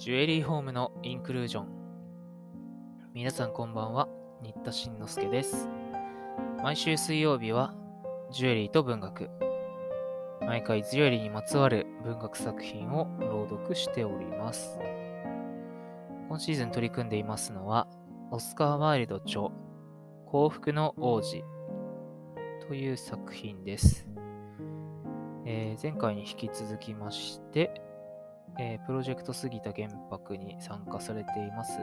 ジュエリーホームのインクルージョン。皆さんこんばんは、新田慎之介です。毎週水曜日は、ジュエリーと文学。毎回ジュエリーにまつわる文学作品を朗読しております。今シーズン取り組んでいますのは、オスカー・ワイルド著、幸福の王子という作品です。えー前回に引き続きまして、えープロジェクト杉田玄白に参加されています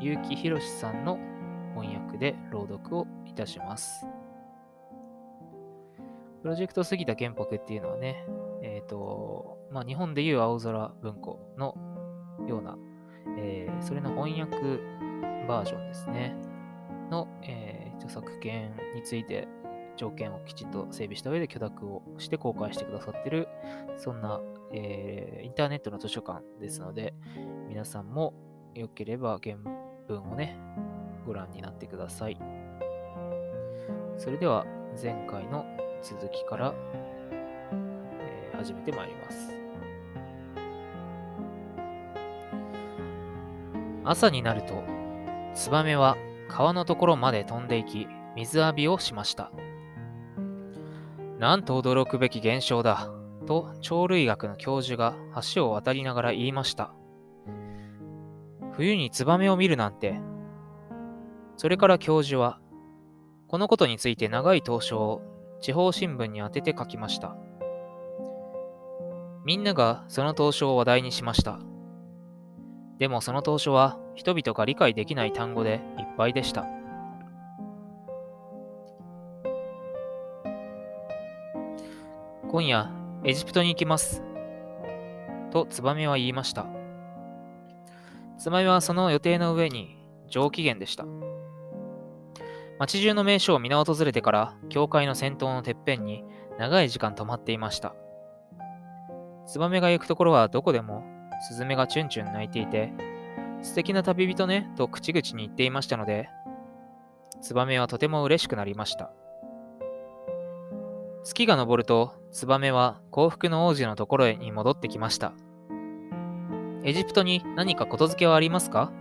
結城博さんの翻訳で朗読をいたします。プロジェクト杉田玄白っていうのはね、えっ、と、まあ、日本でいう青空文庫のような、えーそれの翻訳バージョンですね、の、えー著作権について条件をきちんと整備した上で許諾をして公開してくださってる、そんな、えーインターネットの図書館ですので、皆さんもよければ原文をね、ご覧になってください。それでは前回の続きから、えー始めてまいります。朝になると、ツバメは川のところまで飛んでいき、水浴びをしました。なんと驚くべき現象だ、と鳥類学の教授が橋を渡りながら言いました。冬にツバメを見るなんて。それから教授は、このことについて長い投書を地方新聞に当てて書きました。みんながその投書を話題にしました。でもその投書は人々が理解できない単語でいっぱいでした。今夜、エジプトに行きます。とツバメは言いました。ツバメはその予定の上に上機嫌でした。街中の名所を皆訪れてから、教会の先頭のてっぺんに長い時間止まっていました。ツバメが行くところはどこでも、スズメがチュンチュン鳴いていて、素敵な旅人ね、と口々に言っていましたので、ツバメはとても嬉しくなりました。月が昇ると、ツバメは幸福の王子のところへに戻ってきました。エジプトに何かことづけはありますか？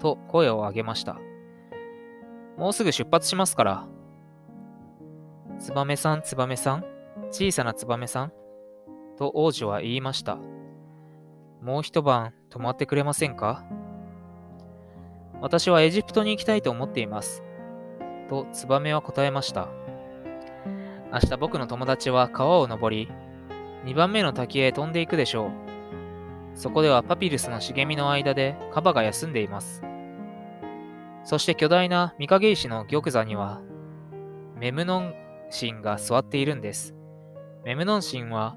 と声を上げました。もうすぐ出発しますから。ツバメさん、ツバメさん、小さなツバメさん、と王子は言いました。もう一晩泊まってくれませんか？私はエジプトに行きたいと思っています。とツバメは答えました。明日僕の友達は川を登り、2番目の滝へ飛んでいくでしょう。そこではパピルスの茂みの間でカバが休んでいます。そして巨大な御影石の玉座には、メムノン神が座っているんです。メムノン神は、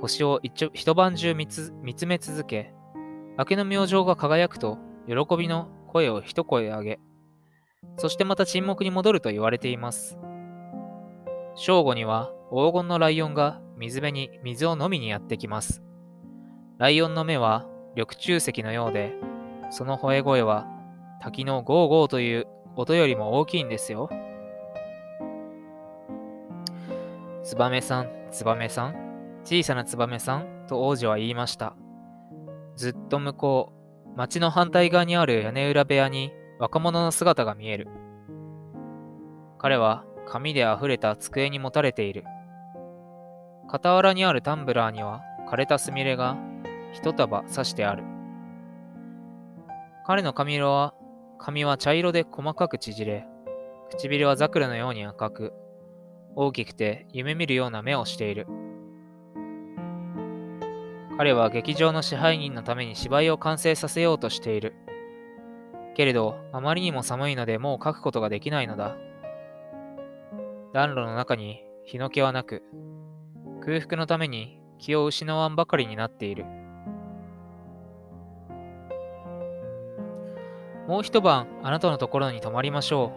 星を一晩中見つめ続け、明けの明星が輝くと、喜びの声を一声上げ、そしてまた沈黙に戻ると言われています。正午には黄金のライオンが水辺に水を飲みにやってきます。ライオンの目は緑中石のようで、その吠え声は滝のゴーゴーという音よりも大きいんですよ。ツバメさん、ツバメさん、小さなツバメさんと王子は言いました。ずっと向こう、町の反対側にある屋根裏部屋に若者の姿が見える。彼は紙で溢れた机にもたれている。傍らにあるタンブラーには枯れたスミレが一束刺してある。彼の髪色は、髪は茶色で細かく縮れ、唇は桜のように赤く、大きくて夢見るような目をしている。彼は劇場の支配人のために芝居を完成させようとしている。けれど、あまりにも寒いのでもう書くことができないのだ。暖炉の中に日の気はなく、空腹のために気を失わんばかりになっている。もう一晩あなたのところに泊まりましょ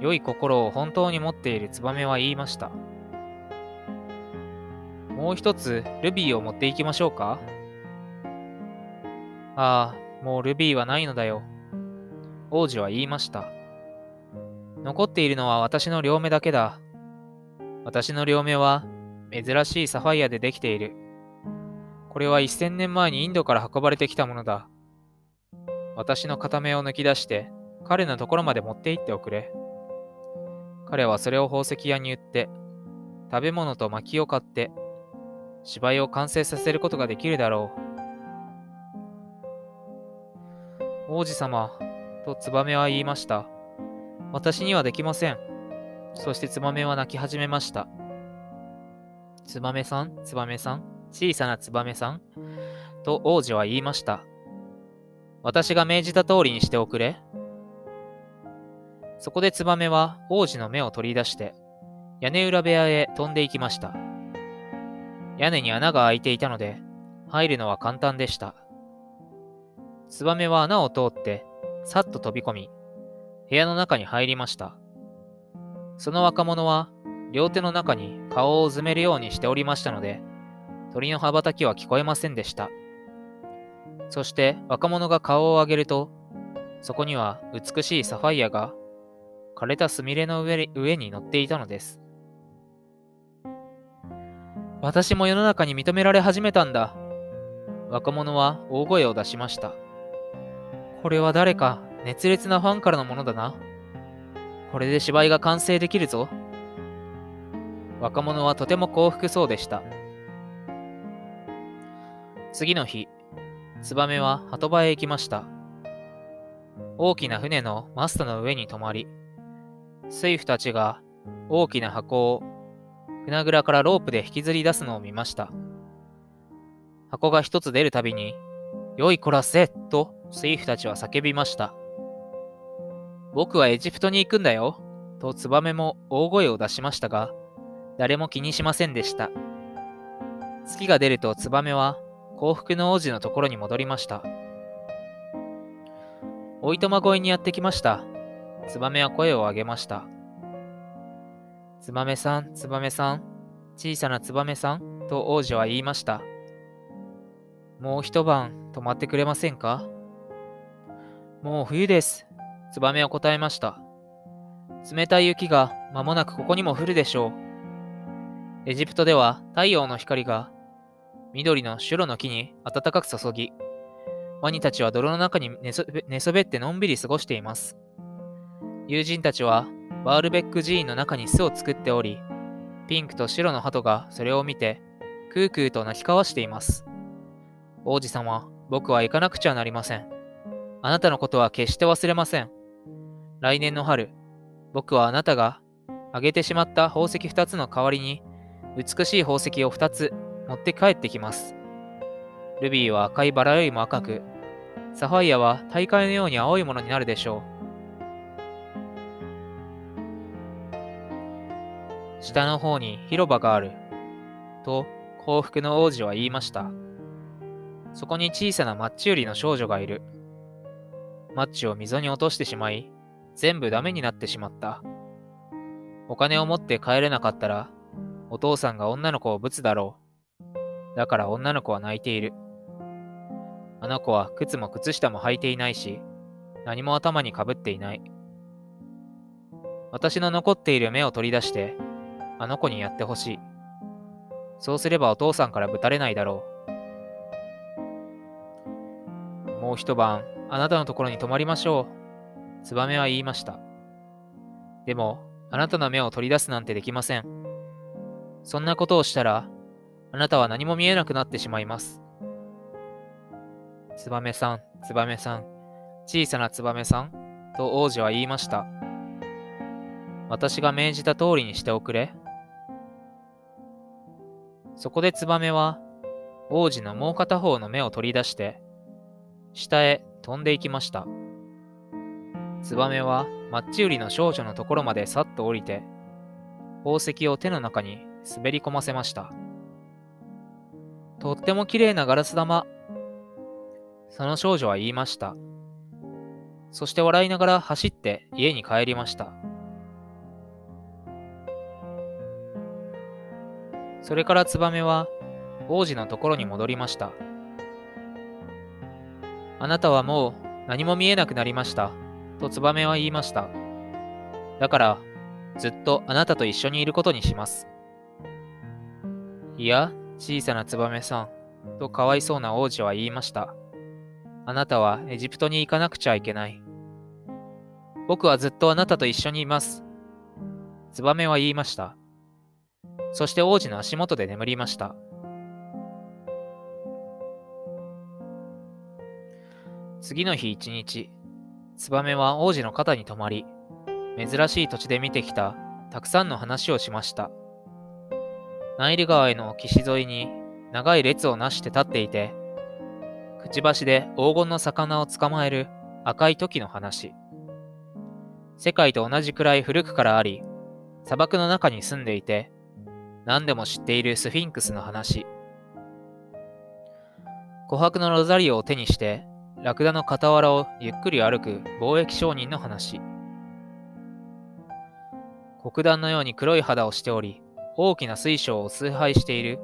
う。良い心を本当に持っているツバメは言いました。もう一つルビーを持っていきましょうかああ、もうルビーはないのだよ。王子は言いました。残っているのは私の両目だけだ。私の両目は珍しいサファイアでできている。これは一千年前にインドから運ばれてきたものだ。私の片目を抜き出して、彼のところまで持って行っておくれ。彼はそれを宝石屋に売って、食べ物と薪を買って、芝居を完成させることができるだろう。王子様、とツバメは言いました。私にはできません。そしてツバメは泣き始めました。ツバメさん、ツバメさん、小さなツバメさん、と王子は言いました。私が命じた通りにしておくれ。そこでツバメは王子の目を取り出して、屋根裏部屋へ飛んでいきました。屋根に穴が開いていたので、入るのは簡単でした。ツバメは穴を通って、さっと飛び込み、部屋の中に入りました。その若者は、両手の中に顔をうずめるようにしておりましたので、鳥の羽ばたきは聞こえませんでした。そして若者が顔を上げると、そこには美しいサファイアが枯れたスミレの上上に乗っていたのです。私も世の中に認められ始めたんだ。若者は大声を出しました。これは誰か熱烈なファンからのものだな。これで芝居が完成できるぞ。若者はとても幸福そうでした。次の日、ツバメは鳩場へ行きました。大きな船のマストの上に止まり、水夫たちが大きな箱を船蔵からロープで引きずり出すのを見ました。箱が一つ出るたびに、よいこらせと水夫たちは叫びました。僕はエジプトに行くんだよとツバメも大声を出しましたが、誰も気にしませんでした。月が出るとツバメは幸福の王子のところに戻りました。おいとま越えにやってきました。ツバメは声を上げました。ツバメさん、ツバメさん、小さなツバメさんと王子は言いました。もう一晩泊まってくれませんか？もう冬です。ツバメは答えました。冷たい雪が間もなくここにも降るでしょう。エジプトでは太陽の光が緑のシュロの木に暖かく注ぎ、ワニたちは泥の中に寝そべってのんびり過ごしています。友人たちはバールベック寺院の中に巣を作っており、ピンクと白の鳩がそれを見て、クークーと鳴き交わしています。王子様、僕は行かなくちゃなりません。あなたのことは決して忘れません。来年の春、僕はあなたがあげてしまった宝石2つの代わりに、美しい宝石を2つ持って帰ってきます。ルビーは赤いバラよりも赤く、サファイアは大海のように青いものになるでしょう。下の方に広場がある。と幸福の王子は言いました。そこに小さなマッチ売りの少女がいる。マッチを溝に落としてしまい、全部ダメになってしまった。お金を持って帰れなかったら、お父さんが女の子をぶつだろう。だから女の子は泣いている。あの子は靴も靴下も履いていないし、何も頭にかぶっていない。私の残っている目を取り出して、あの子にやってほしい。そうすればお父さんからぶたれないだろう。もう一晩、あなたのところに泊まりましょう。ツバメは言いました。でも、あなたの目を取り出すなんてできません。そんなことをしたら、あなたは何も見えなくなってしまいます。ツバメさん、ツバメさん、小さなツバメさん、と王子は言いました。私が命じた通りにしておくれ。そこでツバメは王子のもう片方の目を取り出して下へ飛んでいきました。ツバメはマッチ売りの少女のところまでさっと降りて宝石を手の中に滑り込ませました。とっても綺麗なガラス玉。その少女は言いました。そして笑いながら走って家に帰りました。それからツバメは王子のところに戻りました。あなたはもう何も見えなくなりました。とツバメは言いました。だから、ずっとあなたと一緒にいることにします。いや、小さなツバメさん。とかわいそうな王子は言いました。あなたはエジプトに行かなくちゃいけない。僕はずっとあなたと一緒にいます。ツバメは言いました。そして王子の足元で眠りました。次の日一日、ツバメは王子の肩に泊まり、珍しい土地で見てきたたくさんの話をしました。ナイル川への岸沿いに長い列をなして立っていて、くちばしで黄金の魚を捕まえる赤い時の話。世界と同じくらい古くからあり、砂漠の中に住んでいて、何でも知っているスフィンクスの話。琥珀のロザリオを手にして、ラクダの傍らをゆっくり歩く貿易商人の話。黒檀のように黒い肌をしており、大きな水晶を崇拝している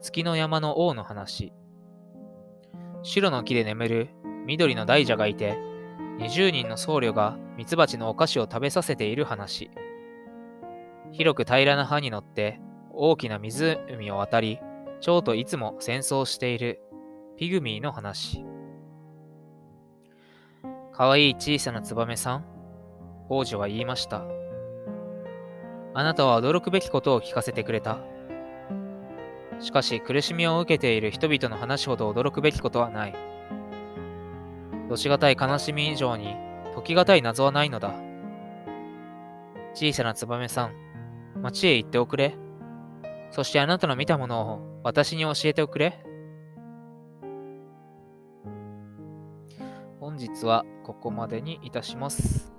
月の山の王の話。白の木で眠る緑の大蛇がいて、20人の僧侶がミツバチのお菓子を食べさせている話。広く平らな葉に乗って大きな湖を渡り、蝶といつも戦争しているピグミーの話。かわいい小さなツバメさん、王女は言いました。あなたは驚くべきことを聞かせてくれた。しかし苦しみを受けている人々の話ほど驚くべきことはない。どしがたい悲しみ以上に解きがたい謎はないのだ。小さなツバメさん、町へ行っておくれ。そしてあなたの見たものを私に教えておくれ。本日はここまでにいたします。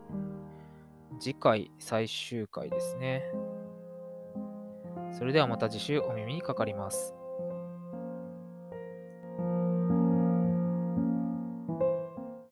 次回最終回ですね。それではまた次週お耳にかかります。